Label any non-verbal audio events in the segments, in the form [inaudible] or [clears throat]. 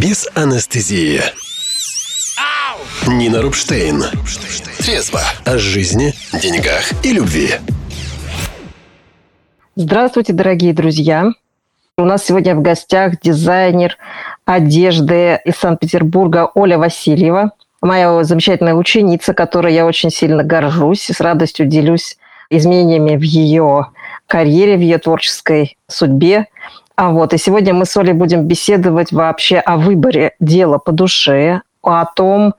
без анестезии. Нина Рубштейн. Трезво о жизни, деньгах и любви. Здравствуйте, дорогие друзья. У нас сегодня в гостях дизайнер одежды из Санкт-Петербурга Оля Васильева, моя замечательная ученица, которой я очень сильно горжусь и с радостью делюсь изменениями в ее карьере, в ее творческой судьбе. А вот, и сегодня мы с Олей будем беседовать вообще о выборе дела по душе, о том,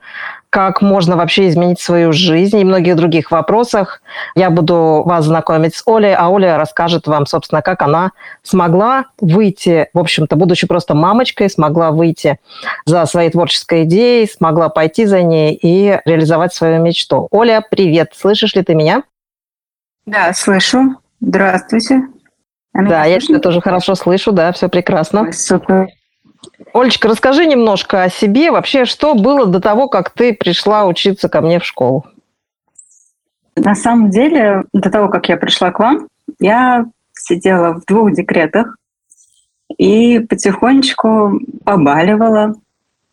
как можно вообще изменить свою жизнь и многих других вопросах. Я буду вас знакомить с Олей, а Оля расскажет вам, собственно, как она смогла выйти, в общем-то, будучи просто мамочкой, смогла выйти за своей творческой идеей, смогла пойти за ней и реализовать свою мечту. Оля, привет! Слышишь ли ты меня? Да, слышу. Здравствуйте. А да, я тебя тоже хорошо слышу, да, все прекрасно. Ой, супер. Олечка, расскажи немножко о себе. Вообще, что было до того, как ты пришла учиться ко мне в школу? На самом деле, до того, как я пришла к вам, я сидела в двух декретах и потихонечку побаливала,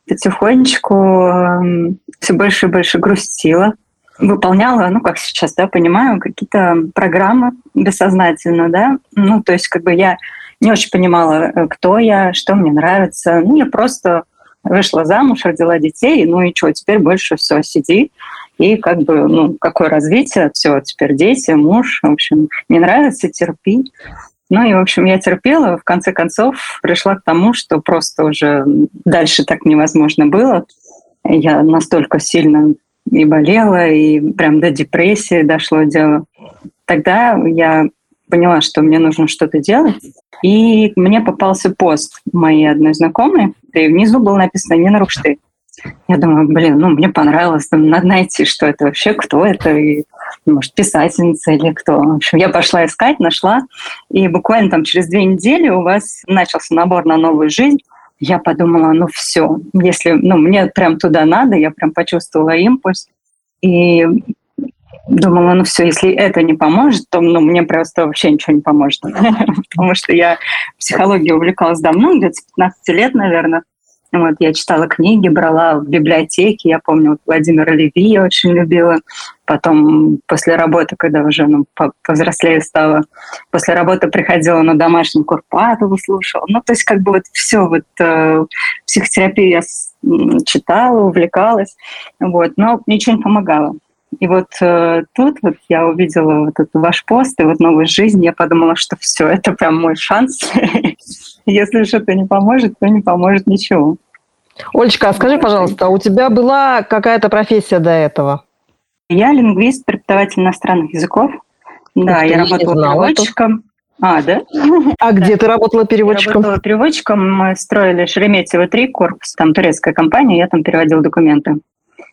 потихонечку эм, все больше и больше грустила, выполняла, ну, как сейчас, да, понимаю, какие-то программы бессознательно, да, ну, то есть как бы я не очень понимала, э, кто я, что мне нравится. Ну, я просто вышла замуж, родила детей, ну и что, теперь больше все, сиди. И как бы, ну, какое развитие, все, теперь дети, муж, в общем, не нравится, терпи. Ну и, в общем, я терпела, в конце концов пришла к тому, что просто уже дальше так невозможно было. Я настолько сильно и болела, и прям до депрессии дошло дело. Тогда я поняла, что мне нужно что-то делать. И мне попался пост моей одной знакомой, и внизу было написано «Нина Рукштейн». Я думаю, блин, ну, мне понравилось, там, надо найти, что это вообще, кто это, и, может, писательница или кто. В общем, я пошла искать, нашла, и буквально там через две недели у вас начался набор на новую жизнь. Я подумала, ну все, если, ну, мне прям туда надо, я прям почувствовала импульс. И думала, ну все, если это не поможет, то ну, мне просто вообще ничего не поможет. [laughs] Потому что я психологией увлекалась давно, где-то с 15 лет, наверное. Вот, я читала книги, брала в библиотеке. Я помню, вот Владимира Леви я очень любила. Потом после работы, когда уже ну, повзрослее стала, после работы приходила на домашнюю Курпатову, слушала. Ну, то есть как бы вот все, вот э, психотерапию я читала, увлекалась, вот, но ничего не помогало. И вот э, тут вот я увидела вот этот ваш пост и вот новую жизнь, я подумала, что все, это прям мой шанс. [laughs] Если что-то не поможет, то не поможет ничего. Олечка, а скажи, пожалуйста, у тебя была какая-то профессия до этого? Я лингвист, преподаватель иностранных языков. Да, я работала переводчиком. А, да? [laughs] А где ты работала переводчиком? Я работала переводчиком. Мы строили Шереметьево 3 корпус, там турецкая компания, я там переводила документы.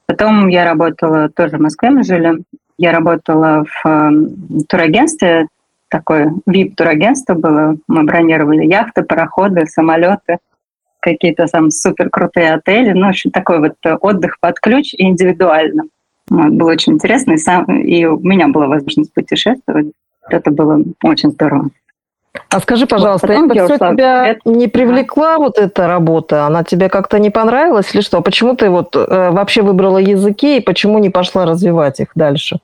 Потом я работала тоже в Москве, мы жили. Я работала в э, турагентстве, такое VIP-турагентство было. Мы бронировали яхты, пароходы, самолеты, какие-то там супер крутые отели. Ну, в общем, такой вот отдых под ключ индивидуально. Вот, было очень интересно, и, сам, и у меня была возможность путешествовать. Это было очень здорово. А скажи, пожалуйста, вот это все тебя это... не привлекла вот эта работа? Она тебе как-то не понравилась или что? Почему ты вот э, вообще выбрала языки и почему не пошла развивать их дальше?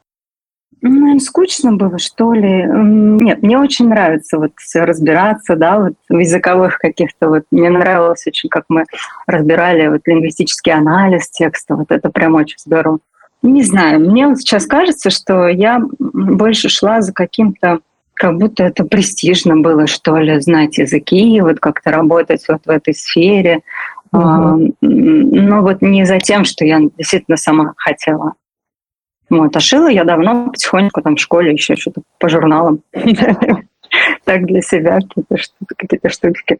Ну, скучно было, что ли. Нет, мне очень нравится вот все разбираться, да, вот в языковых каких-то вот. Мне нравилось очень, как мы разбирали вот лингвистический анализ текста. Вот это прям очень здорово. Не знаю, мне вот сейчас кажется, что я больше шла за каким-то как будто это престижно было, что ли, знать языки, вот как-то работать вот в этой сфере. Угу. А, но вот не за тем, что я действительно сама хотела. Вот, а шила я давно потихоньку там в школе еще что-то по журналам. [laughs] Так для себя какие-то штучки.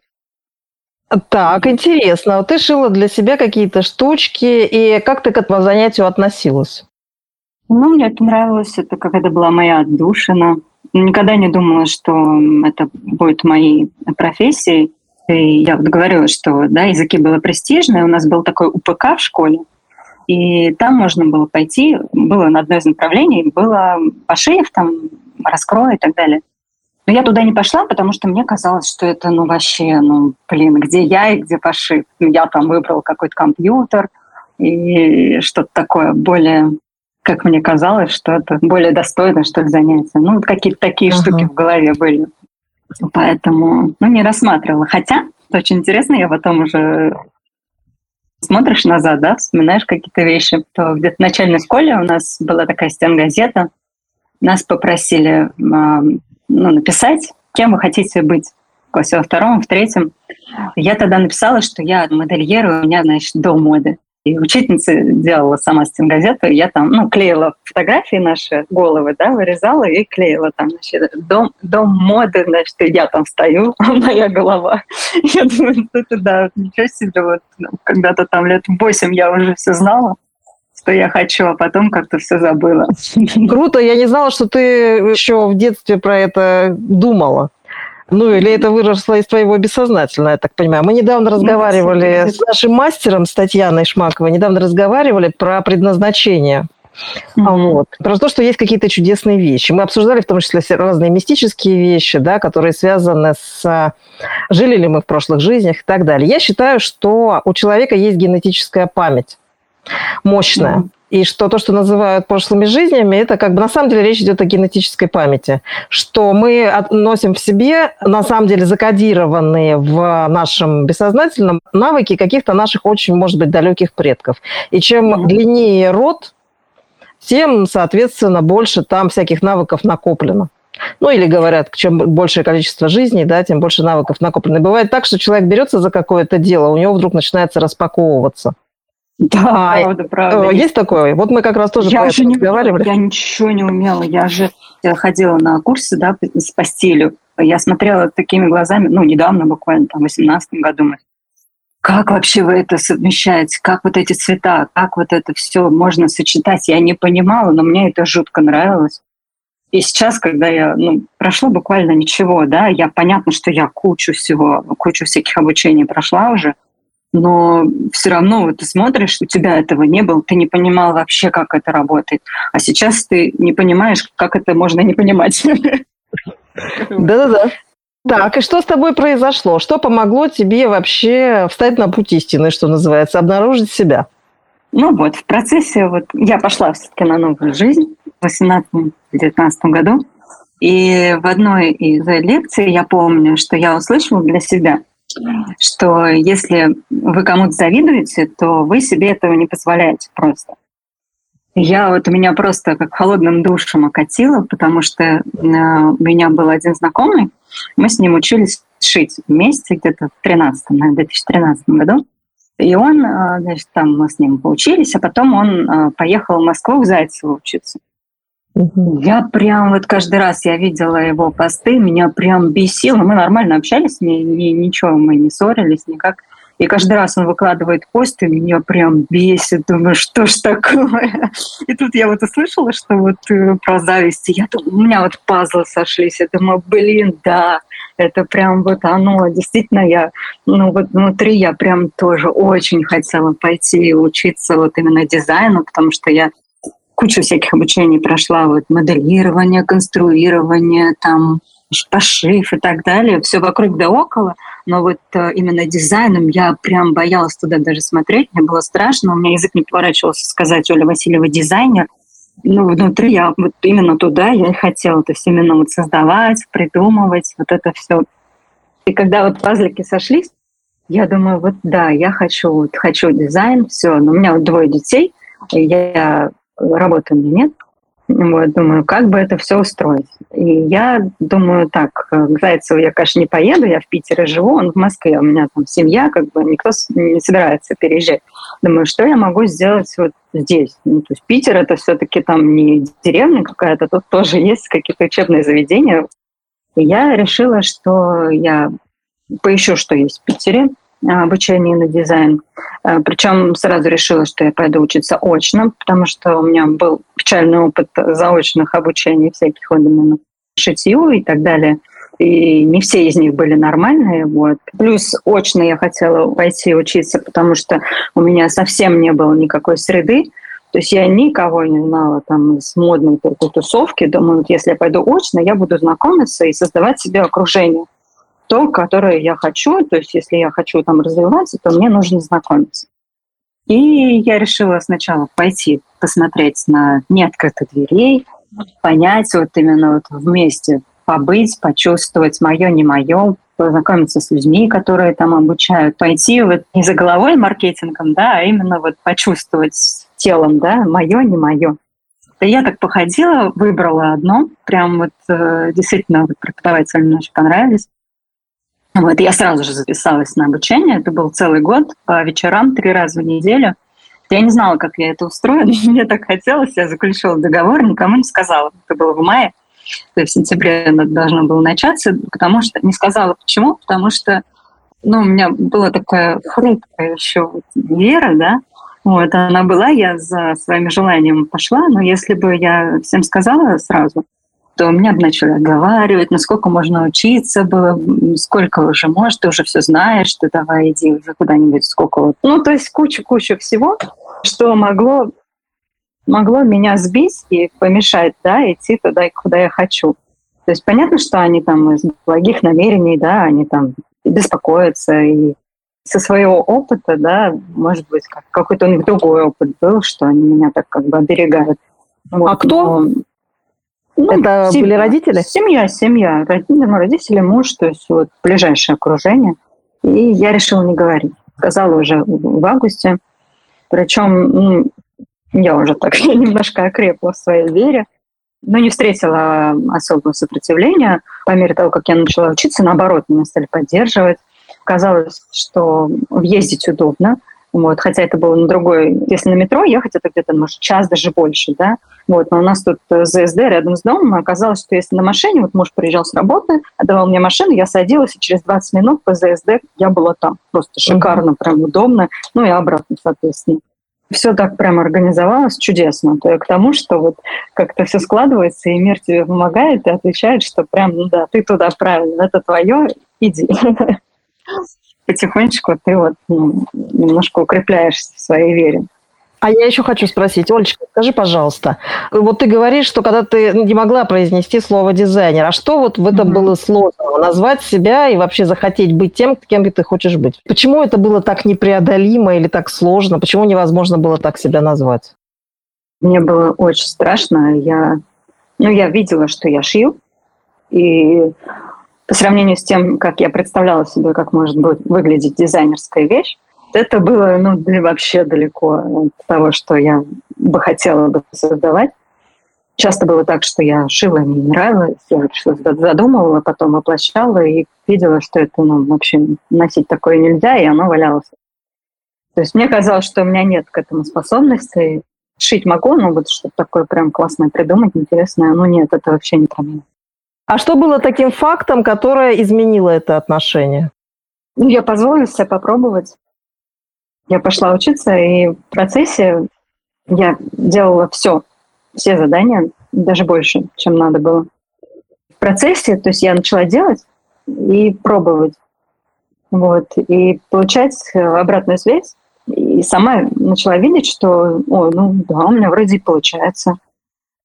Так, интересно. Ты шила для себя какие-то штучки, и как ты к этому занятию относилась? Ну, мне это нравилось, это как это была моя отдушина. Никогда не думала, что это будет моей профессией. И я вот говорила, что да, языки было престижные. У нас был такой УПК в школе. И там можно было пойти, было на одно из направлений, было пошив, там, раскрой и так далее. Но я туда не пошла, потому что мне казалось, что это, ну, вообще, ну, блин, где я и где пошив. Я там выбрал какой-то компьютер и что-то такое более, как мне казалось, что это более достойное, что ли, занятие. Ну, вот какие-то такие uh-huh. штуки в голове были. Поэтому, ну, не рассматривала. Хотя, очень интересно, я потом уже смотришь назад, да, вспоминаешь какие-то вещи, то где-то в начальной школе у нас была такая стенгазета, нас попросили ну, написать, кем вы хотите быть в классе во втором, в третьем. Я тогда написала, что я модельер, у меня, значит, до моды. И учительница делала сама стенгазету, и я там, ну, клеила фотографии наши, головы, да, вырезала и клеила там, значит, дом, дом моды, значит, и я там стою, [laughs] моя голова. Я думаю, это да, ничего себе, вот ну, когда-то там лет восемь я уже все знала что я хочу, а потом как-то все забыла. [laughs] Круто, я не знала, что ты еще в детстве про это думала. Ну, или это выросло из твоего бессознательного, я так понимаю. Мы недавно разговаривали с нашим мастером, с Татьяной Шмаковой, недавно разговаривали про предназначение. Mm-hmm. Вот. Про то, что есть какие-то чудесные вещи. Мы обсуждали в том числе разные мистические вещи, да, которые связаны с жили ли мы в прошлых жизнях и так далее. Я считаю, что у человека есть генетическая память мощная. Mm-hmm. И что то, что называют прошлыми жизнями, это как бы на самом деле речь идет о генетической памяти, что мы носим в себе на самом деле закодированные в нашем бессознательном навыки каких-то наших очень, может быть, далеких предков. И чем mm-hmm. длиннее род, тем, соответственно, больше там всяких навыков накоплено. Ну, или говорят, чем большее количество жизней, да, тем больше навыков накоплено. Бывает так, что человек берется за какое-то дело, у него вдруг начинается распаковываться. Да, правда, правда. Есть, есть такое. Вот мы как раз тоже я уже не разговаривали. Я ничего не умела. Я же ходила на курсы да, с постелью. Я смотрела такими глазами, ну, недавно, буквально, там, в 2018 году. Как вообще вы это совмещаете? Как вот эти цвета? Как вот это все можно сочетать? Я не понимала, но мне это жутко нравилось. И сейчас, когда я, ну, прошло буквально ничего, да, я понятно, что я кучу всего, кучу всяких обучений прошла уже, но все равно вот ты смотришь, у тебя этого не было, ты не понимал вообще, как это работает. А сейчас ты не понимаешь, как это можно не понимать. [laughs] Да-да-да. Так, и что с тобой произошло? Что помогло тебе вообще встать на путь истины, что называется, обнаружить себя? Ну вот, в процессе вот я пошла все-таки на новую жизнь в 18-19 году. И в одной из лекций я помню, что я услышала для себя – что если вы кому-то завидуете, то вы себе этого не позволяете просто. Я вот у меня просто как холодным душем окатило, потому что э, у меня был один знакомый, мы с ним учились шить вместе где-то в 13 в 2013 году. И он, э, значит, там мы с ним поучились, а потом он э, поехал в Москву в Зайцево учиться. Я прям вот каждый раз я видела его посты, меня прям бесило. Мы нормально общались, ни, ни, ничего, мы не ссорились никак. И каждый раз он выкладывает пост, и меня прям бесит. Думаю, что ж такое? [laughs] И тут я вот услышала, что вот э, про зависть. Я думаю, у меня вот пазлы сошлись. Я думаю, блин, да, это прям вот оно. Действительно, я, ну вот внутри я прям тоже очень хотела пойти учиться вот именно дизайну, потому что я кучу всяких обучений прошла, вот моделирование, конструирование, там пошив и так далее, все вокруг да около, но вот э, именно дизайном я прям боялась туда даже смотреть, мне было страшно, у меня язык не поворачивался сказать Оля Васильева дизайнер, ну, внутри я вот именно туда я и хотела, то есть именно вот создавать, придумывать, вот это все. И когда вот пазлики сошлись, я думаю, вот да, я хочу, вот, хочу дизайн, все, но у меня вот двое детей, я работы меня нет. Вот, думаю, как бы это все устроить. И я думаю, так, к Зайцеву я, конечно, не поеду, я в Питере живу, он в Москве, у меня там семья, как бы никто не собирается переезжать. Думаю, что я могу сделать вот здесь? Ну, то есть Питер это все-таки там не деревня какая-то, тут тоже есть какие-то учебные заведения. И я решила, что я поищу, что есть в Питере, обучение на дизайн. Э, Причем сразу решила, что я пойду учиться очно, потому что у меня был печальный опыт заочных обучений всяких именно шитью и так далее. И не все из них были нормальные. Вот. Плюс очно я хотела пойти учиться, потому что у меня совсем не было никакой среды. То есть я никого не знала там из модной тусовки. Думаю, вот если я пойду очно, я буду знакомиться и создавать себе окружение. То, которое я хочу. То есть если я хочу там развиваться, то мне нужно знакомиться. И я решила сначала пойти посмотреть на неоткрытых дверей, понять вот именно вот вместе побыть, почувствовать мое, не мое, познакомиться с людьми, которые там обучают, пойти вот не за головой маркетингом, да, а именно вот почувствовать телом, да, мое, не мое. И я так походила, выбрала одно, прям вот э, действительно вот преподаватели мне очень понравились. Вот, я сразу же записалась на обучение, это был целый год, по вечерам, три раза в неделю. Я не знала, как я это устрою, [laughs] но мне так хотелось, я заключила договор, никому не сказала. Это было в мае, то есть в сентябре это должно было начаться, потому что не сказала почему, потому что ну, у меня была такая хрупкая еще вера, да, вот, она была, я за своим желанием пошла, но если бы я всем сказала сразу, то меня бы начали отговаривать, насколько можно учиться было, сколько уже можешь, ты уже все знаешь, ты давай иди уже куда-нибудь, сколько вот. Ну, то есть куча-куча всего, что могло могло меня сбить и помешать, да, идти туда, куда я хочу. То есть понятно, что они там из благих намерений, да, они там беспокоятся и со своего опыта, да, может быть, как, какой-то у них другой опыт был, что они меня так как бы оберегают. Вот. А кто? Но, ну, Это семья, были родители? Семья, семья. Родители, родители, муж, то есть вот ближайшее окружение. И я решила не говорить. Сказала уже в августе. Причем ну, я уже так [laughs] немножко окрепла в своей вере, но не встретила особого сопротивления. По мере того, как я начала учиться, наоборот, меня стали поддерживать. Казалось, что ездить удобно, вот, хотя это было на другой, если на метро ехать, это где-то, может, час, даже больше, да, вот, но у нас тут ЗСД рядом с домом, оказалось, что если на машине, вот муж приезжал с работы, отдавал мне машину, я садилась, и через 20 минут по ЗСД я была там, просто шикарно, прям удобно, ну и обратно, соответственно все так прям организовалось чудесно. То к тому, что вот как-то все складывается, и мир тебе помогает, и отвечает, что прям, ну да, ты туда правильно, это твое, иди. [laughs] Потихонечку ты вот ну, немножко укрепляешься в своей вере. А я еще хочу спросить, Олечка, скажи, пожалуйста, вот ты говоришь, что когда ты не могла произнести слово дизайнер, а что вот в этом mm-hmm. было сложно? Назвать себя и вообще захотеть быть тем, кем ты хочешь быть? Почему это было так непреодолимо или так сложно? Почему невозможно было так себя назвать? Мне было очень страшно. Я, ну, я видела, что я шью, и по сравнению с тем, как я представляла себе, как может быть выглядеть дизайнерская вещь, это было ну, вообще далеко от того, что я бы хотела бы создавать. Часто было так, что я шила, мне не нравилось, я что-то задумывала, потом воплощала и видела, что это, ну, в общем, носить такое нельзя, и оно валялось. То есть мне казалось, что у меня нет к этому способности. Шить могу, но вот что-то такое прям классное придумать, интересное, ну нет, это вообще не про меня. А что было таким фактом, которое изменило это отношение? Ну, я позволила себе попробовать. Я пошла учиться, и в процессе я делала все, все задания, даже больше, чем надо было. В процессе, то есть я начала делать и пробовать. Вот, и получать обратную связь. И сама начала видеть, что, о, ну да, у меня вроде и получается.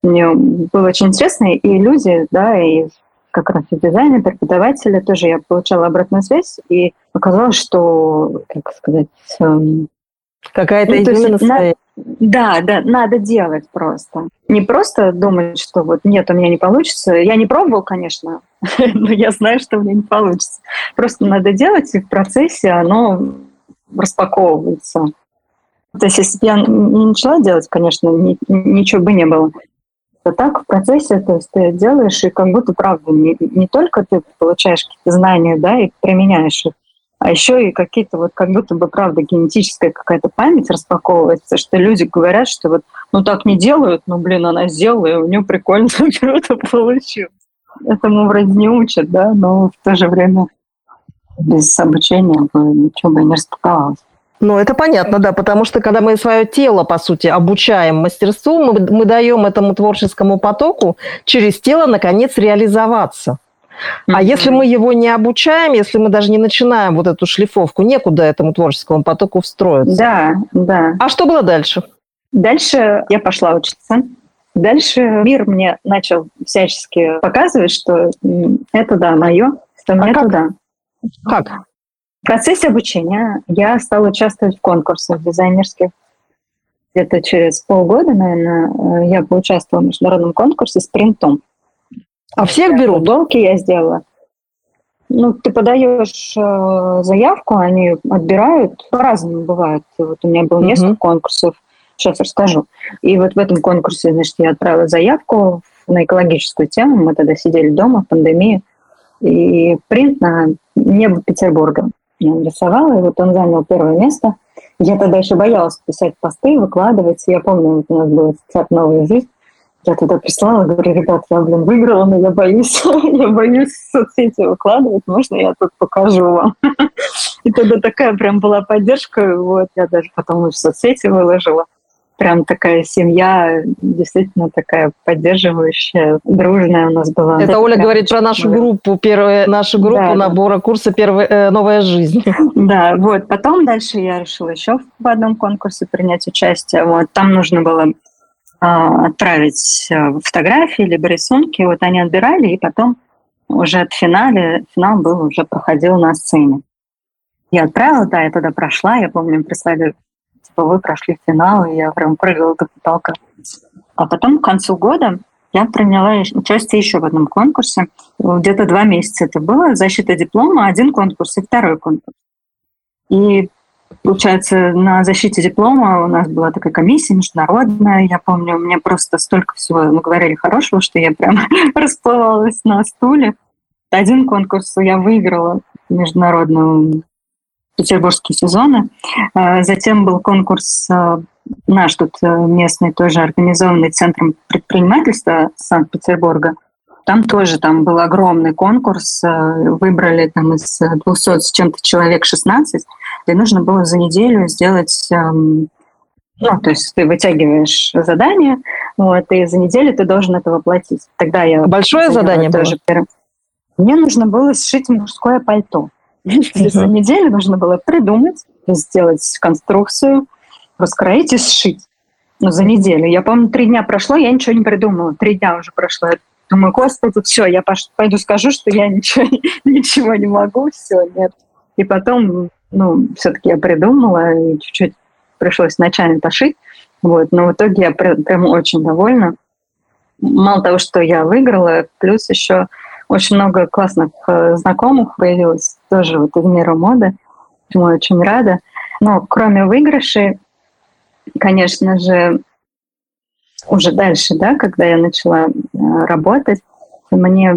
Мне было очень интересно, и люди, да, и как раз и дизайнеры, преподаватели, тоже я получала обратную связь, и оказалось, что, как сказать, эм, Какая-то ну. Да, да, надо делать просто. Не просто думать, что вот нет, у меня не получится. Я не пробовал, конечно, [laughs] но я знаю, что у меня не получится. Просто надо делать, и в процессе оно распаковывается. То есть если бы я не начала делать, конечно, ни, ничего бы не было. А так в процессе то есть ты делаешь, и как будто, правда, не, не только ты получаешь какие-то знания, да, и применяешь их, а еще и какие-то вот как будто бы, правда, генетическая какая-то память распаковывается, что люди говорят, что вот, ну так не делают, ну, блин, она сделала, и у нее прикольно, [laughs] круто получилось. Этому вроде не учат, да, но в то же время без обучения бы ничего бы не распаковалось. Ну, это понятно, да, потому что когда мы свое тело, по сути, обучаем мастерству, мы, мы даем этому творческому потоку через тело, наконец, реализоваться. А если мы его не обучаем, если мы даже не начинаем вот эту шлифовку, некуда этому творческому потоку встроиться. Да, да. А что было дальше? Дальше я пошла учиться. Дальше мир мне начал всячески показывать, что это да, мое, что мне как? туда. Как? В процессе обучения я стала участвовать в конкурсах дизайнерских. Где-то через полгода, наверное, я поучаствовала в международном конкурсе с принтом. А всех берут? Футболки я сделала. Ну, ты подаешь э, заявку, они отбирают, по-разному бывает. Вот у меня было Мгм. несколько конкурсов, сейчас расскажу. И вот в этом конкурсе, значит, я отправила заявку на экологическую тему. Мы тогда сидели дома в пандемии. И принт на небо Петербурга я нарисовала, и вот он занял первое место. Я тогда еще боялась писать посты, выкладывать. Я помню, у нас был чат «Новая жизнь», я туда прислала, говорю, ребят, я, блин, выиграла, но я боюсь, [laughs] я боюсь в соцсети выкладывать, можно я тут покажу вам? [laughs] И тогда такая прям была поддержка, вот, я даже потом в соцсети выложила. Прям такая семья, действительно такая поддерживающая, дружная у нас была. Это Оля прям говорит про нашу наверное. группу, первая, нашу группу Да, да. набора курса первая, э, «Новая жизнь». [laughs] Да, вот. Потом дальше я решила еще в одном конкурсе принять участие. Вот. Там нужно было а, отправить а, фотографии либо рисунки. Вот они отбирали, и потом уже от финале, финал был уже проходил на сцене. Я отправила, да, я тогда прошла. Я помню, прислали, типа, вы прошли финал, и я прям прыгала до потолка. А потом к концу года я приняла участие еще в одном конкурсе. Где-то два месяца это было. Защита диплома, один конкурс и второй конкурс. И Получается, на защите диплома у нас была такая комиссия международная. Я помню, мне просто столько всего мы говорили хорошего, что я прям [laughs] расплывалась на стуле. Один конкурс я выиграла международную петербургские сезоны. А Затем был конкурс а, наш тут э, местный, тоже организованный Центром предпринимательства Санкт-Петербурга. Там тоже там был огромный конкурс. э, Выбрали там из 200 с чем-то человек 16 и нужно было за неделю сделать, эм, ну, то есть ты вытягиваешь задание, вот, и за неделю ты должен это воплотить. Тогда я Большое задание было? тоже первым. Мне нужно было сшить мужское пальто. За неделю нужно было придумать, сделать конструкцию, раскроить и сшить. Ну, за неделю. Я помню, три дня прошло, я ничего не придумала. Три дня уже прошло. Я думаю, господи, все, я пойду скажу, что я ничего, [laughs] ничего не могу, все, нет. И потом, ну, все-таки я придумала, и чуть-чуть пришлось ночами пошить. Вот, но в итоге я пр- прям очень довольна. Мало того, что я выиграла, плюс еще очень много классных э, знакомых появилось тоже вот из мира моды, чему я очень рада. Но кроме выигрышей, конечно же, уже дальше, да, когда я начала э, работать, мне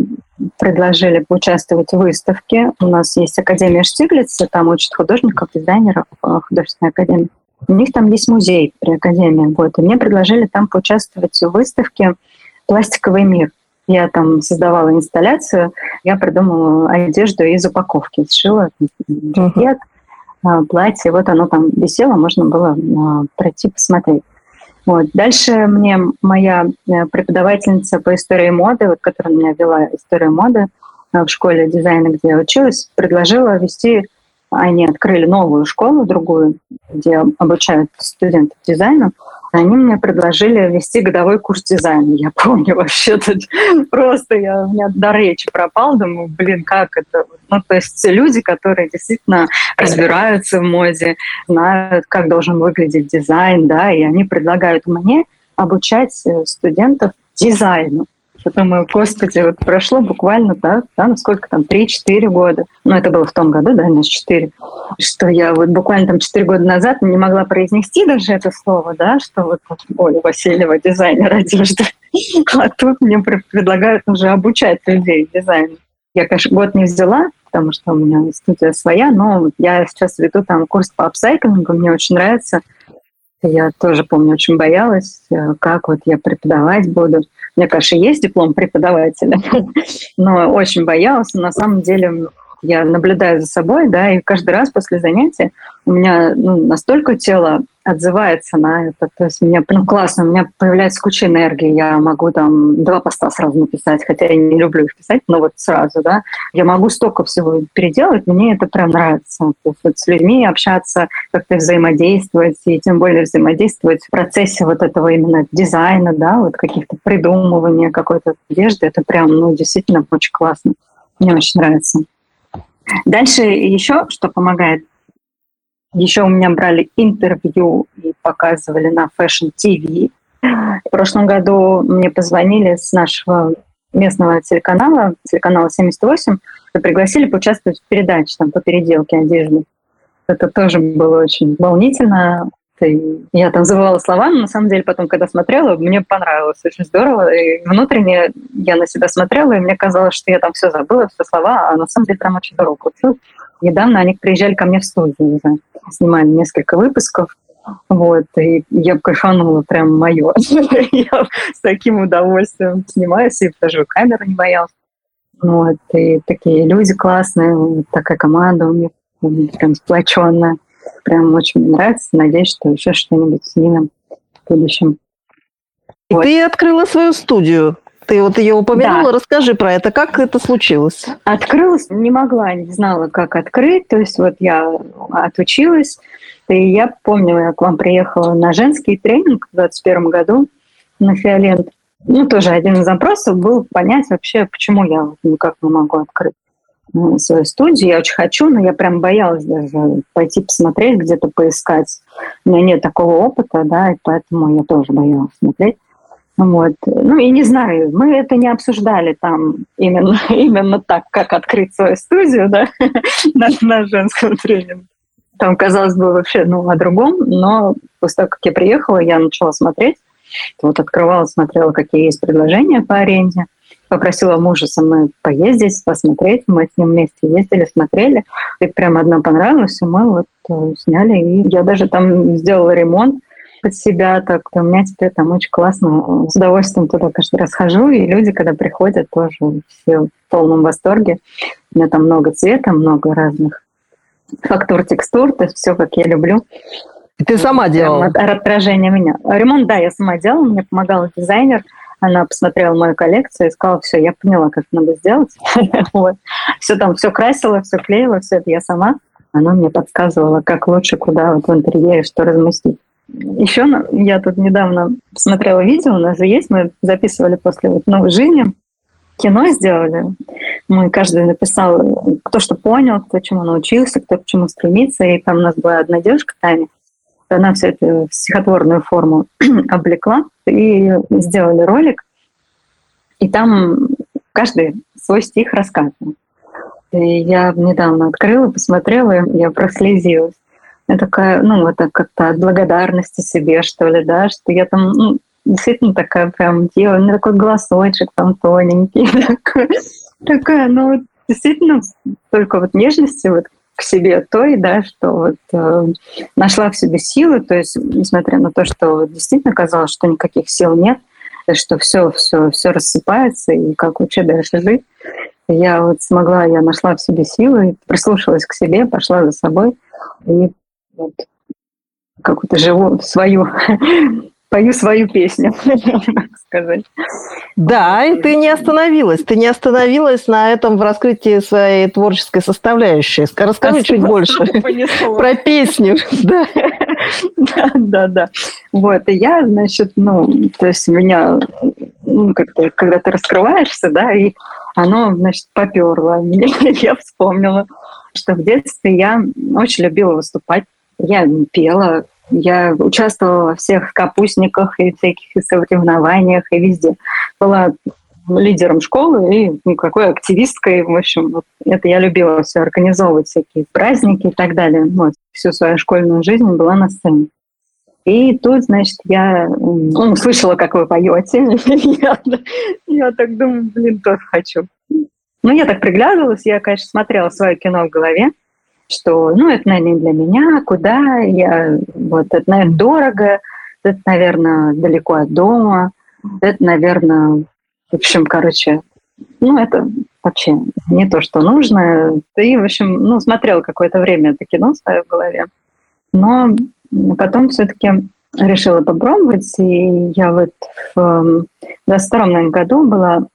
предложили поучаствовать в выставке. У нас есть Академия Штиглица, там учат художников, дизайнеров, э, художественная академия. У них там есть музей при Академии. Вот, и мне предложили там поучаствовать в выставке «Пластиковый мир». Я там создавала инсталляцию, я придумала одежду из упаковки, сшила жакет, а, платье, вот оно там висело, можно было а, пройти посмотреть. Вот. Дальше мне моя э, преподавательница по истории моды, вот, которая меня вела историю моды э, в школе дизайна, где я училась, предложила вести, они открыли новую школу, другую, где обучают студентов дизайну, они мне предложили вести годовой курс дизайна. Я [laughs] помню вообще просто я, у меня до речи пропал, думаю, блин, как это? Ну, то есть люди, которые действительно разбираются в моде, знают, как должен выглядеть дизайн, да, и они предлагают мне обучать э, студентов дизайну. Я думаю, господи, вот прошло буквально, да, да, ну сколько там, 3-4 года. Ну, это было в том году, да, у нас 4. Что я вот буквально там 4 года назад не могла произнести даже это слово, да, что вот Оля Васильева, дизайнер одежды. [laughs] А тут мне пр- предлагают уже обучать людей дизайну. Я, конечно, год не взяла, потому что у меня студия своя, но вот я сейчас веду там курс по апсайклингу, мне очень нравится. Я тоже помню, очень боялась, э, как вот я преподавать буду. У меня, конечно, есть диплом преподавателя, [laughs] но очень боялась. На самом деле я наблюдаю за собой, да, и каждый раз после занятия у меня ну, настолько тело отзывается на это. То есть мне прям классно, у меня появляется куча энергии, я могу там два поста сразу написать, хотя я не люблю их писать, но вот сразу, да. Я могу столько всего переделать, мне это прям нравится. То есть вот с людьми общаться, как-то взаимодействовать, и тем более взаимодействовать в процессе вот этого именно дизайна, да, вот каких-то придумывания какой-то одежды, это прям, ну, действительно очень классно. Мне очень нравится. Дальше еще, что помогает, еще у меня брали интервью и показывали на Fashion TV. В прошлом году мне позвонили с нашего местного телеканала, телеканала 78, и пригласили поучаствовать в передаче там, по переделке одежды. Это тоже было очень волнительно. Я там забывала слова, но на самом деле потом, когда смотрела, мне понравилось очень здорово. И внутренне я на себя смотрела, и мне казалось, что я там все забыла, все слова, а на самом деле прям очень здорово получилось. Недавно они приезжали ко мне в студию, да, снимали несколько выпусков, вот, и я кайфанула прям мое. [laughs] я с таким удовольствием снимаюсь, и даже камеру не боялась. Вот, и такие люди классные, такая команда у них прям сплоченная. Прям очень мне нравится. Надеюсь, что еще что-нибудь снимем в будущем. И вот. ты открыла свою студию. Ты вот ее упомянула, да. расскажи про это, как это случилось? Открылась, не могла, не знала, как открыть. То есть вот я отучилась, и я помню, я к вам приехала на женский тренинг в 2021 году на Фиолент. Ну, тоже один из запросов был понять вообще, почему я никак не могу открыть свою студию. Я очень хочу, но я прям боялась даже пойти посмотреть, где-то поискать. У меня нет такого опыта, да, и поэтому я тоже боялась смотреть. Вот. Ну и не знаю, мы это не обсуждали там именно, [laughs] именно так, как открыть свою студию, да, [laughs] на, на женском тренинге. Там, казалось бы, вообще ну, о другом, но после того, как я приехала, я начала смотреть. Вот открывала, смотрела, какие есть предложения по аренде попросила мужа со мной поездить, посмотреть. Мы с ним вместе ездили, смотрели. И прям одна понравилась, и мы вот э, сняли. И я даже там сделала ремонт под себя, так у меня теперь там очень классно. С удовольствием туда каждый раз хожу, и люди, когда приходят, тоже все в полном восторге. У меня там много цвета, много разных фактур, текстур, то есть все, как я люблю. И ты сама делала? Отражение меня. Ремонт, да, я сама делала, мне помогал дизайнер. Она посмотрела мою коллекцию и сказала, все, я поняла, как надо сделать. [laughs] Все там, все красила, все клеила, все это я сама. Она мне подсказывала, как лучше, куда вот в интерьере, что разместить. Еще я тут недавно смотрела видео, у нас же есть, мы записывали после вот новой жизни, кино сделали. Мы каждый написал, кто что понял, кто чему научился, кто к чему стремится. И там у нас была одна девушка, Таня, она все это в стихотворную форму [clears throat] облекла и сделали ролик. И там каждый свой стих рассказывал. И я недавно открыла, посмотрела, я прослезилась. Я такая, ну, это как-то от благодарности себе, что ли, да, что я там, ну, действительно такая прям делаю, у меня такой голосочек там тоненький, [laughs] такая, ну, действительно, только вот нежности вот к себе той, да, что вот э, нашла в себе силы, то есть несмотря на то, что действительно казалось, что никаких сил нет, что все, все, все рассыпается, и как вообще дальше жить, я вот смогла, я нашла в себе силы, прислушалась к себе, пошла за собой и вот какую-то живу свою [laughs] пою свою песню, [laughs] так сказать. Да, и ты не остановилась. Ты не остановилась на этом в раскрытии своей творческой составляющей. Расскажи чуть больше [laughs] про песню. [laughs] Да. да, да, да. Вот, и я, значит, ну, то есть меня, ну, как-то, когда ты раскрываешься, да, и оно, значит, поперло. Я вспомнила, что в детстве я очень любила выступать. Я пела, я участвовала во всех капустниках и всяких соревнованиях, и везде. Была лидером школы и никакой активисткой. В общем, вот это я любила все организовывать, всякие праздники и так далее. Вот, всю свою школьную жизнь была на сцене. И тут, значит, я ну, услышала, как вы поете. [laughs] я, я так думаю, блин, тоже хочу. Ну, я так приглядывалась, я, конечно, смотрела свое кино в голове что, ну, это, наверное, не для меня, куда я, вот, это, наверное, дорого, это, наверное, далеко от дома, это, наверное, в общем, короче, ну, это вообще не то, что нужно. И, в общем, ну, смотрел какое-то время это кино в голове. Но потом все-таки решила попробовать, и я вот в 22 наверное, году была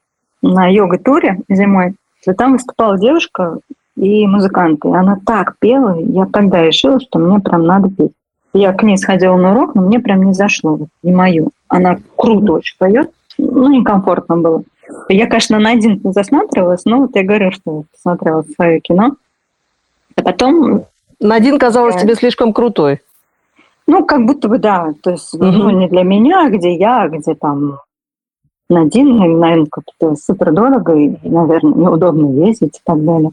на йога-туре зимой, и там выступала девушка и музыканты. Она так пела, я тогда решила, что мне прям надо петь. Я к ней сходила на урок, но мне прям не зашло, не мою. Она круто очень поет, ну, некомфортно было. Я, конечно, на один засматривалась, но вот я говорю, что смотрела свое кино. А потом... На один казалось я... тебе слишком крутой. Ну, как будто бы да. То есть, угу. ну, не для меня, где я, где там на один, наверное, как-то супер дорого и, наверное, неудобно ездить и так далее.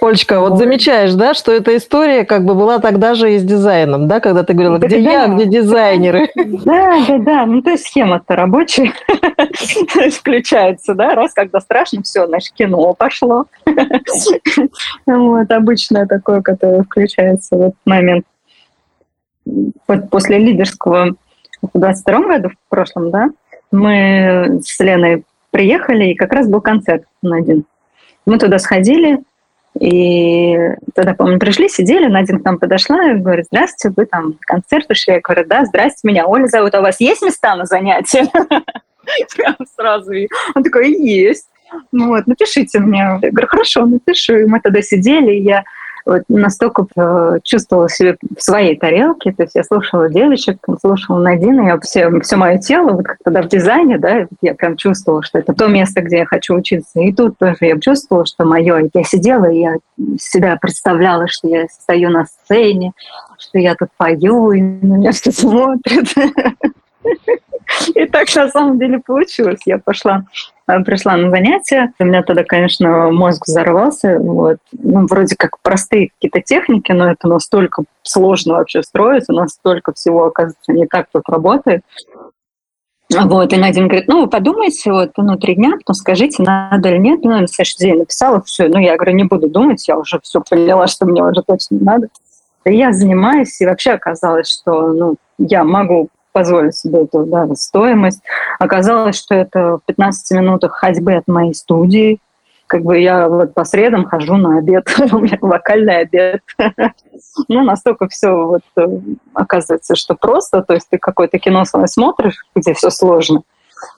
Олечка, вот замечаешь, да, что эта история как бы была тогда же и с дизайном, да, когда ты говорила, где да, я, где дизайнеры. Да, да, да, ну то есть схема-то рабочая [laughs] включается, да, раз когда страшно, все, значит, кино пошло. Вот, обычное такое, которое включается в этот момент. Вот после лидерского в 22 году, в прошлом, да, мы с Леной приехали, и как раз был концерт на один. Мы туда сходили, и тогда, помню, пришли, сидели, Надя к нам подошла и говорит, здравствуйте, вы там концерт пришли? Я говорю, да, здрасте, меня Оля зовут, а у вас есть места на занятия? [laughs] Прям сразу. Он такой, есть. Ну вот, напишите мне. Я говорю, хорошо, напишу. И мы тогда сидели, и я вот настолько э, чувствовала себя в своей тарелке, то есть я слушала девочек, слушала Надина, я все, все мое тело, вот как тогда в дизайне, да, я прям чувствовала, что это то место, где я хочу учиться. И тут тоже я чувствовала, что мое. Я сидела, и я себя представляла, что я стою на сцене, что я тут пою, и на меня все смотрят. [laughs] И так на самом деле получилось. Я пошла, э, пришла на занятия. У меня тогда, конечно, мозг взорвался. Вот. Ну, вроде как простые какие-то техники, но это настолько сложно вообще строить, настолько всего, оказывается, не так тут работает. Вот, и Надя говорит, ну, вы подумайте вот внутри дня, потом скажите, надо или нет. Ну, на следующий день написала, все. Ну, я говорю, не буду думать, я уже все поняла, что мне уже точно надо. И я занимаюсь, и вообще оказалось, что ну, я могу позволить себе эту да, стоимость. Оказалось, что это в 15 минутах ходьбы от моей студии. Как бы я вот по средам хожу на обед, [laughs] у меня локальный обед. [laughs] ну, настолько все вот э, оказывается, что просто, то есть ты какое-то кино смотришь, где все сложно,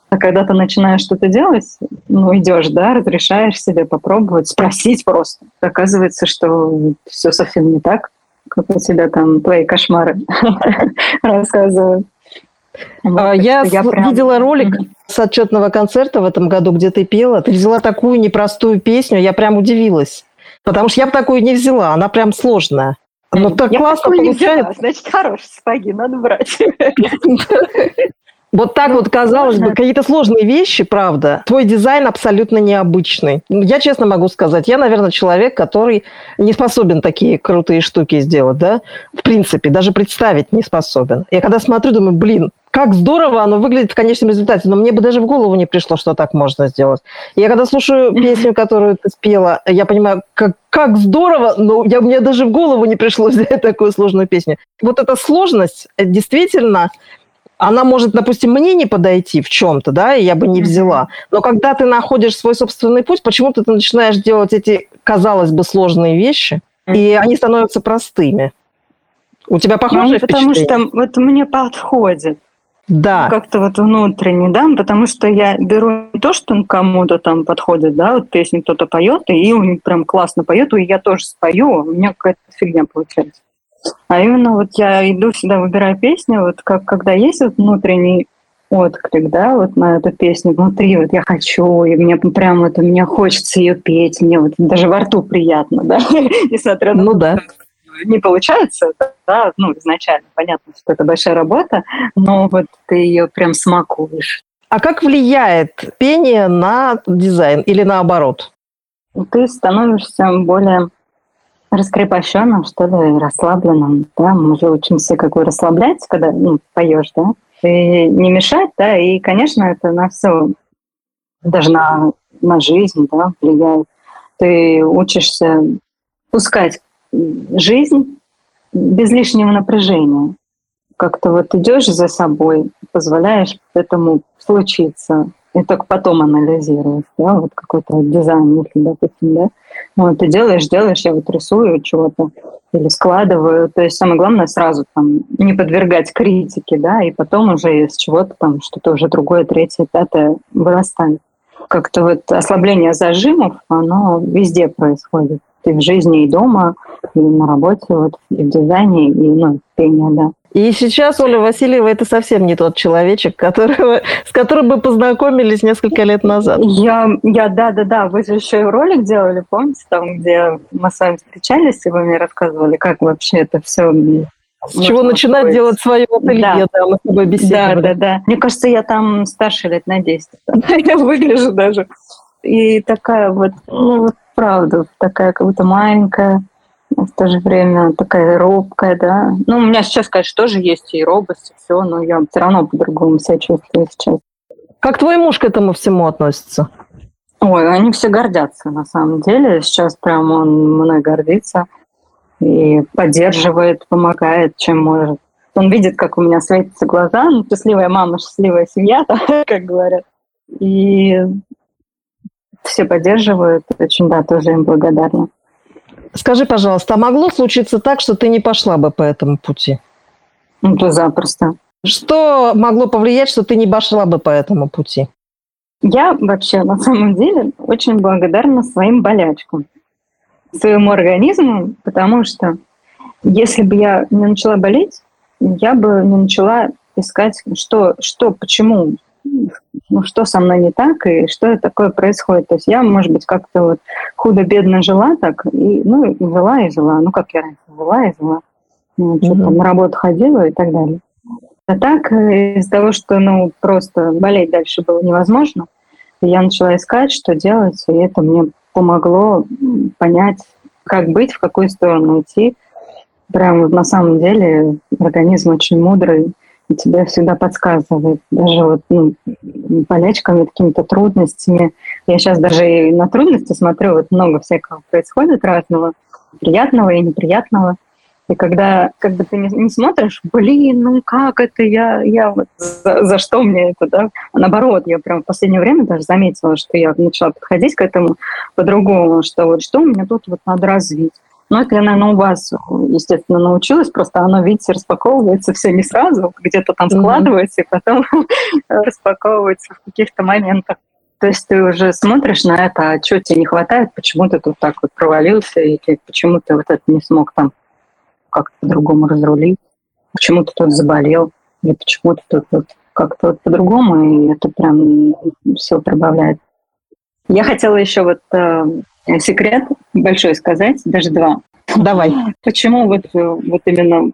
а когда ты начинаешь что-то делать, ну, идешь, да, разрешаешь себе попробовать, спросить просто. Оказывается, что все совсем не так, как у тебя там твои кошмары [laughs] рассказывают. Вот, а, я, я прям... видела ролик с отчетного концерта в этом году, где ты пела. Ты взяла такую непростую песню, я прям удивилась. Потому что я бы такую не взяла, она прям сложная. Но так я классно получается. Значит, хорошие сапоги, надо брать. Вот так ну, вот, казалось сложно. бы, какие-то сложные вещи, правда. Твой дизайн абсолютно необычный. Я честно могу сказать, я, наверное, человек, который не способен такие крутые штуки сделать, да? В принципе, даже представить не способен. Я когда смотрю, думаю, блин, как здорово оно выглядит в конечном результате, но мне бы даже в голову не пришло, что так можно сделать. Я когда слушаю [laughs] песню, которую ты спела, я понимаю, как, как здорово, но я, мне даже в голову не пришло [laughs] взять такую сложную песню. Вот эта сложность действительно она может, допустим, мне не подойти в чем-то, да, и я бы не взяла. Но когда ты находишь свой собственный путь, почему-то ты начинаешь делать эти, казалось бы, сложные вещи, и они становятся простыми. У тебя похожее ну, Потому что вот мне подходит. Да. Ну, как-то вот внутренне, да, потому что я беру не то, что кому-то там подходит, да, вот песню кто-то поет, и он прям классно поет, и я тоже спою, у меня какая-то фигня получается. А именно вот я иду всегда, выбираю песню, вот как когда есть вот внутренний отклик, да, вот на эту песню внутри, вот я хочу, и мне прям вот, мне хочется ее петь, мне вот даже во рту приятно, да, [laughs] несмотря на ну, да. Не получается, да, ну, изначально понятно, что это большая работа, но вот ты ее прям смакуешь. А как влияет пение на дизайн или наоборот? Ты становишься более раскрепощенным, что ли, расслабленным, да, мы же учимся как бы расслабляться, когда ну, поешь, да, и не мешать, да, и, конечно, это на все, даже на, на жизнь, да, влияет. Ты учишься пускать жизнь без лишнего напряжения. Как-то вот идешь за собой, позволяешь этому случиться. и только потом анализируешь, да, вот какой-то дизайн, если, допустим, да, вот ты делаешь, делаешь, я вот рисую чего-то или складываю, то есть самое главное сразу там не подвергать критике, да, и потом уже из чего-то там что-то уже другое, третье, пятое вырастает. Как-то вот ослабление зажимов, оно везде происходит. И в жизни, и дома, и на работе, вот, и в дизайне, и ну, в пении, да. И сейчас Оля Васильева это совсем не тот человечек, которого, с которым мы познакомились несколько лет назад. Я, я, да, да, да. Вы же еще и ролик делали, помните, там, где мы с вами встречались, и вы мне рассказывали, как вообще это все с чего начинать быть. делать свое ателье, да. да, мы с тобой беседовали. Да, да, да. Мне кажется, я там старше лет на 10. [laughs] Я выгляжу даже. И такая вот, ну вот правда, такая как будто маленькая, в то же время такая робкая, да. Ну, у меня сейчас, конечно, тоже есть и робость, и все, но я все равно по-другому себя чувствую сейчас. Как твой муж к этому всему относится? Ой, они все гордятся, на самом деле. Сейчас прям он мной гордится и поддерживает, помогает, чем может. Он видит, как у меня светятся глаза, ну, счастливая мама, счастливая семья, [laughs] как говорят. И все поддерживают, очень, да, тоже им благодарна. Скажи, пожалуйста, а могло случиться так, что ты не пошла бы по этому пути? Ну, то запросто. Что могло повлиять, что ты не пошла бы по этому пути? Я вообще на самом деле очень благодарна своим болячкам, своему организму, потому что если бы я не начала болеть, я бы не начала искать, что, что, почему, ну, что со мной не так и что такое происходит. То есть я, может быть, как-то вот худо-бедно жила так, и, ну, жила и жила. Ну, как я раньше жила и жила. Ну, mm-hmm. что-то на работу ходила и так далее. А так, э, из-за того, что, ну, просто болеть дальше было невозможно, я начала искать, что делать, и это мне помогло понять, как быть, в какую сторону идти. Прям на самом деле организм очень мудрый, тебе всегда подсказывает. Даже вот ну, болячками, какими-то трудностями. Я сейчас даже и на трудности смотрю, вот много всякого происходит разного, приятного и неприятного. И когда как бы ты не, не смотришь, блин, ну как это я, я вот за, за что мне это, да? А наоборот, я прям в последнее время даже заметила, что я начала подходить к этому по-другому, что вот что у меня тут вот надо развить ну, это я, наверное, у вас, естественно, научилась, просто оно, видите, распаковывается все не сразу, где-то там складывается, mm-hmm. и потом [laughs] распаковывается в каких-то моментах. То есть ты уже смотришь на это, а что тебе не хватает, почему ты тут так вот провалился, или почему ты вот это не смог там как-то по-другому разрулить, почему ты тут заболел, или почему ты тут вот как-то вот по-другому, и это прям все прибавляет. Я хотела еще вот э, секрет большой сказать, даже два. Давай. Почему вот, вот именно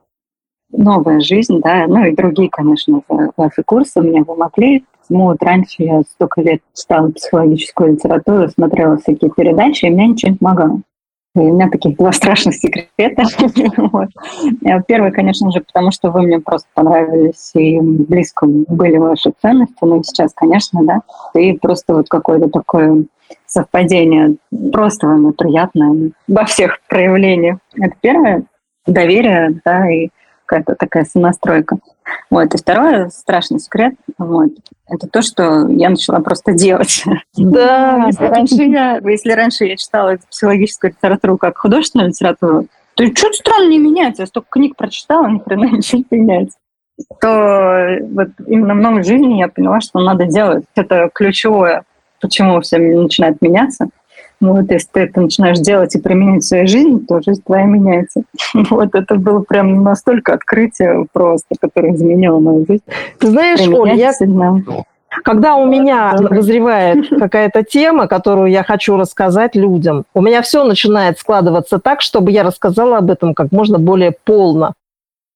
новая жизнь, да, ну и другие, конечно, ваши курсы мне помогли. Ну, вот раньше я столько лет читала психологическую литературу, смотрела всякие передачи, и мне ничего не помогало. И у меня таких два страшных секрета. [laughs] вот. Первый, конечно же, потому что вы мне просто понравились, и близко были ваши ценности, ну и сейчас, конечно, да. И просто вот какое-то такое совпадение. Просто вам приятно во всех проявлениях. Это первое. Доверие, да, и какая-то такая сонастройка. Вот. И второе, страшный секрет, вот, это то, что я начала просто делать. Да. [laughs] если, раньше я, если раньше я читала психологическую литературу как художественную литературу, то что-то странно не меняется. Я столько книг прочитала, ни хрена ничего не меняется. То вот именно в новой жизни я поняла, что надо делать. Это ключевое почему все начинает меняться. Ну, вот если ты это начинаешь делать и применять в своей жизни, то жизнь твоя меняется. [laughs] Вот это было прям настолько открытие просто, которое изменило мою жизнь. Ты знаешь, Оль, я... Когда у меня вызревает [laughs] какая-то тема, которую я хочу рассказать людям, у меня все начинает складываться так, чтобы я рассказала об этом как можно более полно.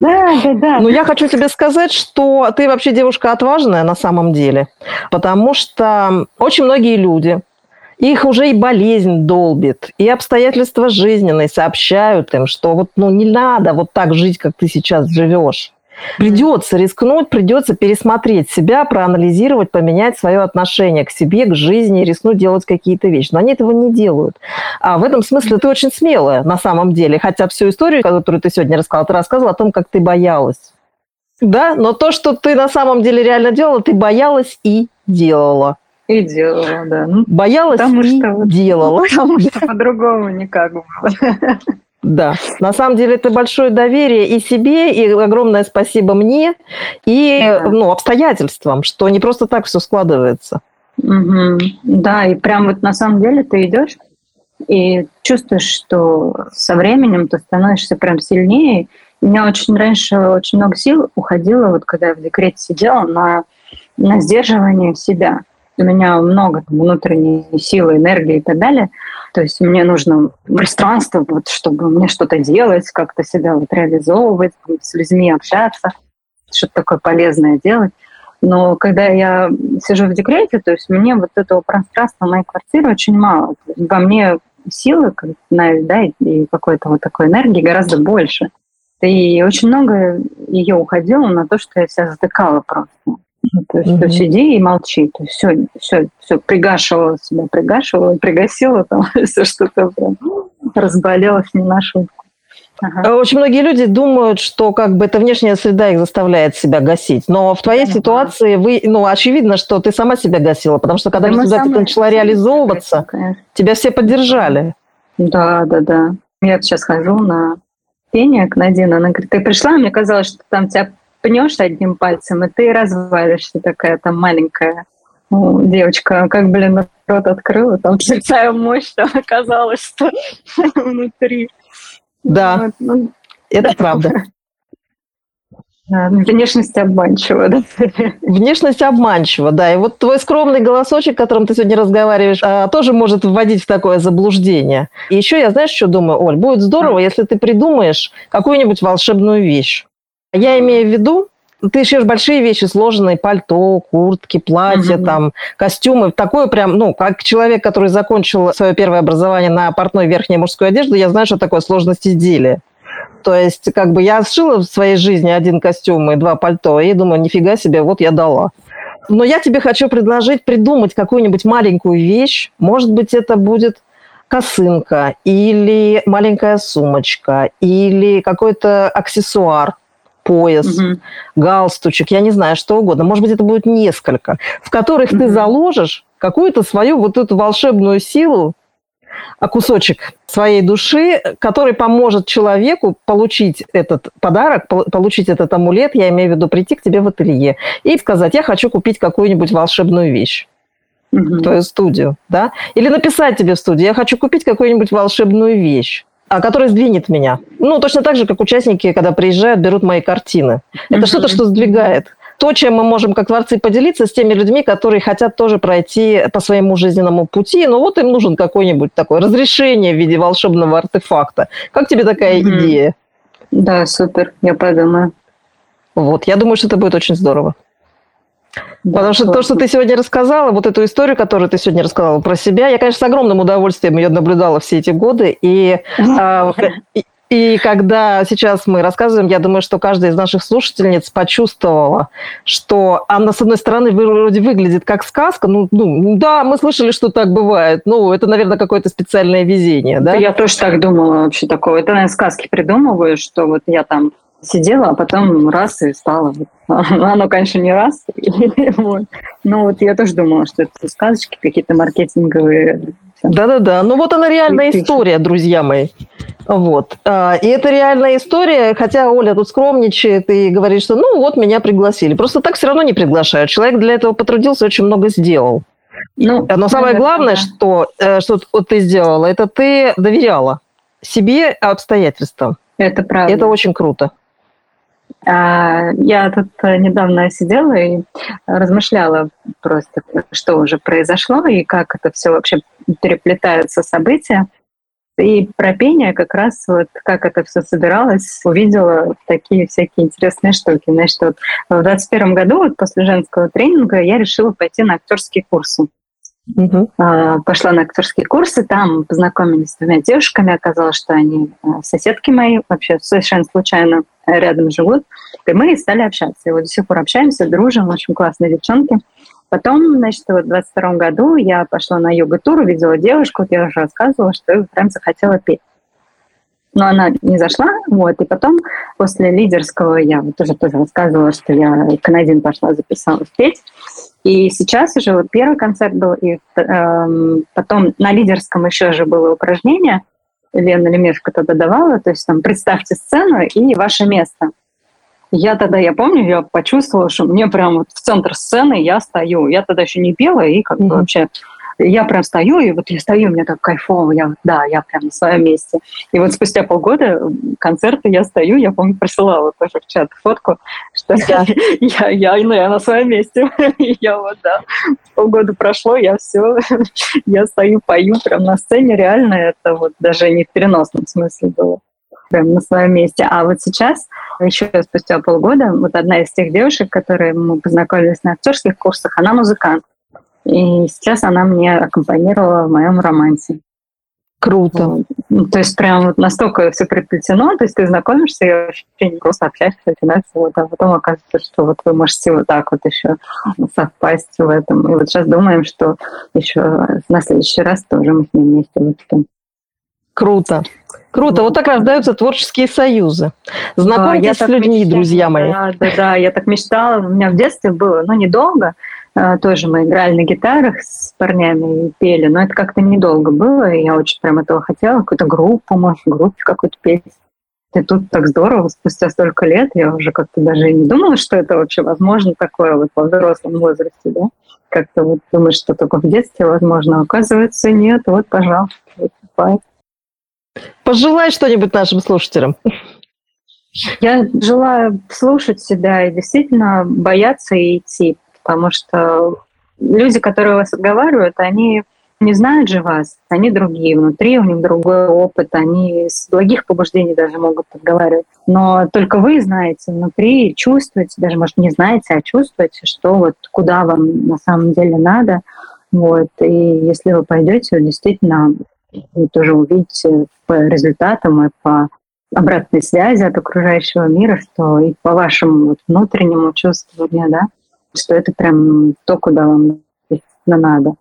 Да, да, да. Но я хочу тебе сказать, что ты вообще девушка отважная на самом деле, потому что очень многие люди, их уже и болезнь долбит, и обстоятельства жизненные сообщают им, что вот ну, не надо вот так жить, как ты сейчас живешь. Придется рискнуть, придется пересмотреть себя, проанализировать, поменять свое отношение к себе, к жизни, рискнуть делать какие-то вещи. Но они этого не делают. А в этом смысле ты очень смелая на самом деле. Хотя всю историю, которую ты сегодня рассказала, ты рассказывала о том, как ты боялась. Да, но то, что ты на самом деле реально делала, ты боялась и делала. И делала, да. Ну, Боялась потому и что делала. Потому что [laughs] по-другому никак было. Да, на самом деле это большое доверие и себе, и огромное спасибо мне, и Да. ну, обстоятельствам, что не просто так все складывается. Мгм. Да, и прям вот на самом деле ты идешь и чувствуешь, что со временем ты становишься прям сильнее. У меня очень раньше очень много сил уходило, вот когда я в декрете сидела, на, на сдерживание себя. У меня много там, внутренней силы, энергии и так далее. То есть мне нужно пространство, вот, чтобы мне что-то делать, как-то себя вот реализовывать, с людьми общаться, что-то такое полезное делать. Но когда я сижу в декрете, то есть мне вот этого пространства моей квартиры очень мало. Во мне силы, да, и какой-то вот такой энергии гораздо больше. И очень много ее уходило на то, что я себя затыкала просто. Ну, То есть, то есть Мгм. иди и молчи. То есть все, все, все пригашивала себя, пригашивала, пригасила там [laughs] все что-то прям разболелась не на шутку. Ага. Очень многие люди думают, что как бы эта внешняя среда их заставляет себя гасить. Но в твоей Ага. ситуации вы, ну, очевидно, что ты сама себя гасила, потому что когда Да самые- начала реализовываться, конечно. тебя все поддержали. Да, да, да. Я сейчас хожу на пение к Надина. Она говорит, ты пришла, мне казалось, что там тебя пнешь одним пальцем, и ты развалишься такая там маленькая ну, девочка. Как, блин, рот открыла, там [laughs] такая мощь, там оказалось, что [laughs] внутри. Да. Вот, ну, Это правда. [laughs] да, внешность обманчива, да. Внешность обманчива, да. И вот твой скромный голосочек, которым ты сегодня разговариваешь, а, тоже может вводить в такое заблуждение. И еще я, знаешь, что думаю, Оль, будет здорово, если ты придумаешь какую-нибудь волшебную вещь. Я имею в виду, ты шьешь большие вещи, сложные, пальто, куртки, платья, Мгм. там, костюмы. Такое прям, ну, как человек, который закончил свое первое образование на портной верхней мужской одежды, я знаю, что такое сложность изделия. То есть, как бы я сшила в своей жизни один костюм и два пальто, и думаю, нифига себе, вот я дала. Но я тебе хочу предложить придумать какую-нибудь маленькую вещь. Может быть, это будет косынка или маленькая сумочка или какой-то аксессуар, пояс, Мгм. галстучек, я не знаю, что угодно. Может быть, это будет несколько, в которых ты Мгм. заложишь какую-то свою вот эту волшебную силу, а кусочек своей души, который поможет человеку получить этот подарок, пол- получить этот амулет, я имею в виду прийти к тебе в ателье и сказать, я хочу купить какую-нибудь волшебную вещь в твою студию, да? Или написать тебе в студию, я хочу купить какую-нибудь волшебную вещь, а которая сдвинет меня. Ну, точно так же, как участники, когда приезжают, берут мои картины. Это Мгм. что-то, что сдвигает. То, чем мы можем как творцы поделиться с теми людьми, которые хотят тоже пройти по своему жизненному пути, но вот им нужен какой-нибудь такое разрешение в виде волшебного артефакта. Как тебе такая Мгм. идея? Да, супер, я подумаю. Вот, я думаю, что это будет очень здорово. Потому что то, что ты сегодня рассказала, вот эту историю, которую ты сегодня рассказала про себя, я, конечно, с огромным удовольствием ее наблюдала все эти годы. И, а, и, и когда сейчас мы рассказываем, я думаю, что каждая из наших слушательниц почувствовала, что она, с одной стороны, вроде выглядит как сказка. Ну, ну, да, мы слышали, что так бывает. Ну, это, наверное, какое-то специальное везение, да? Я тоже так думала вообще такого. Это, наверное, сказки придумываю, что вот я там сидела, а потом раз и стала. Вот. [laughs] Оно, конечно, не раз. [laughs] Вот. Но вот я тоже думала, что это сказочки какие-то маркетинговые. Да-да-да. Ну вот она реальная история, друзья мои. Вот. А, И это реальная история, хотя Оля тут скромничает и говорит, что ну вот меня пригласили. Просто так все равно не приглашают. Человек для этого потрудился, очень много сделал. Ну, Но самое наверное, главное, да. что, э, что вот ты сделала, это ты доверяла себе обстоятельствам. Это правда. Это очень круто. А, Я тут э, недавно сидела и размышляла просто, что уже произошло и как это все вообще переплетаются события. И про пение как раз вот как это все собиралось, увидела такие всякие интересные штуки. Значит, вот в 21 году, вот после женского тренинга, я решила пойти на актерские курсы. А, Пошла на актерские курсы, там познакомились с двумя девушками, оказалось, что они а, соседки мои, вообще совершенно случайно рядом живут. И мы стали общаться. И вот до сих пор общаемся, дружим, очень классные девчонки. Потом, значит, вот в 22 году я пошла на йога-тур, увидела девушку, вот я уже рассказывала, что я прям захотела петь. Но она не зашла, вот, и потом после лидерского я вот тоже, тоже рассказывала, что я к Надин пошла, записалась петь. И сейчас уже вот первый концерт был, и э, потом на лидерском еще же было упражнение, Лена Лемешко тогда давала, то есть там представьте сцену и ваше место. Я тогда, я помню, я почувствовала, что мне прям вот в центр сцены я стою. Я тогда еще не пела, и как бы вообще я прям стою, и вот я стою, мне так кайфово, я, да, я прям на своем месте. И вот спустя полгода концерты я стою, я, помню, присылала тоже в чат фотку, что я, я, я, ну, я на своем месте. [laughs] Я вот, да, полгода прошло, я все, [laughs] я стою, пою прям на сцене, реально это вот даже не в переносном смысле было прям на своем месте. А вот сейчас, еще спустя полгода, вот одна из тех девушек, которые мы познакомились на актерских курсах, она музыкант. И сейчас она мне аккомпанировала в моем романсе. Круто. Вот. Ну, то есть прям вот настолько все приплетено, то есть ты знакомишься и вообще не просто общаешься, вот, а потом оказывается, что вот вы можете вот так вот еще совпасть в этом. И вот сейчас думаем, что еще на следующий раз тоже мы с ним вместе выступим. Круто. Круто. Вот так рождаются творческие союзы. Знакомьтесь да, с людьми, мечтала, друзья мои. Да, да, да, я так мечтала. У меня в детстве было, ну, недолго, тоже мы играли на гитарах с парнями и пели, но это как-то недолго было, и я очень прям этого хотела, какую-то группу, может, группе какую-то петь. И тут так здорово, спустя столько лет, я уже как-то даже и не думала, что это вообще возможно такое вот во взрослом возрасте, да? Как-то вот думаешь, что только в детстве возможно, а оказывается, нет, вот, пожалуйста, выступай. Пожелай что-нибудь нашим слушателям. Я желаю слушать себя и действительно бояться и идти, потому что люди, которые вас отговаривают, они не знают же вас, они другие, внутри у них другой опыт, они с благих побуждений даже могут отговаривать. Но только вы знаете внутри, чувствуете, даже, может, не знаете, а чувствуете, что вот куда вам на самом деле надо. Вот. И если вы пойдете, действительно, вы тоже увидите по результатам и по обратной связи от окружающего мира, что и по вашему вот внутреннему чувствованию, да, что это прям то, куда вам надо.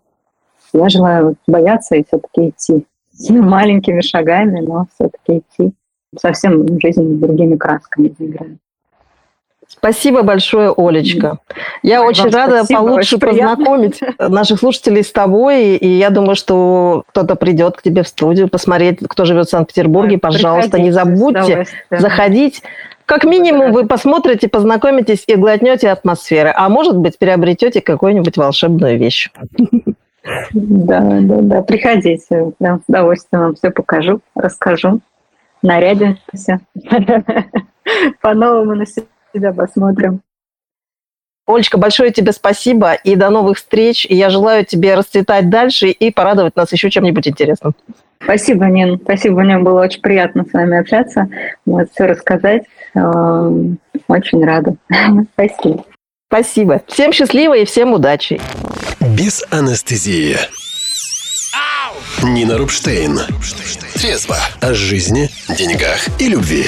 Я желаю бояться и все-таки идти. [laughs] Маленькими шагами, но все-таки идти. Совсем жизнь другими красками заиграет. Спасибо большое, Олечка. Я Ой, очень рада спасибо, получше очень познакомить [laughs] наших слушателей с тобой. И я думаю, что кто-то придет к тебе в студию посмотреть, кто живет в Санкт-Петербурге. Ой, Пожалуйста, не забудьте заходить. Как минимум вы посмотрите, познакомитесь и глотнете атмосферы, а может быть приобретете какую-нибудь волшебную вещь. Да, да, да. Приходите, да, с удовольствием вам все покажу, расскажу, нарядимся, [laughs] по-новому на себя посмотрим. Олечка, большое тебе спасибо и до новых встреч. И я желаю тебе расцветать дальше и порадовать нас еще чем-нибудь интересным. Спасибо, Нин. Спасибо, мне было очень приятно с вами общаться, вот, все рассказать. Эм, очень рада. [laughs] Спасибо. Спасибо. Всем счастливо и всем удачи. Без анестезии. Нина Рубштейн. Трезво о жизни, деньгах и любви.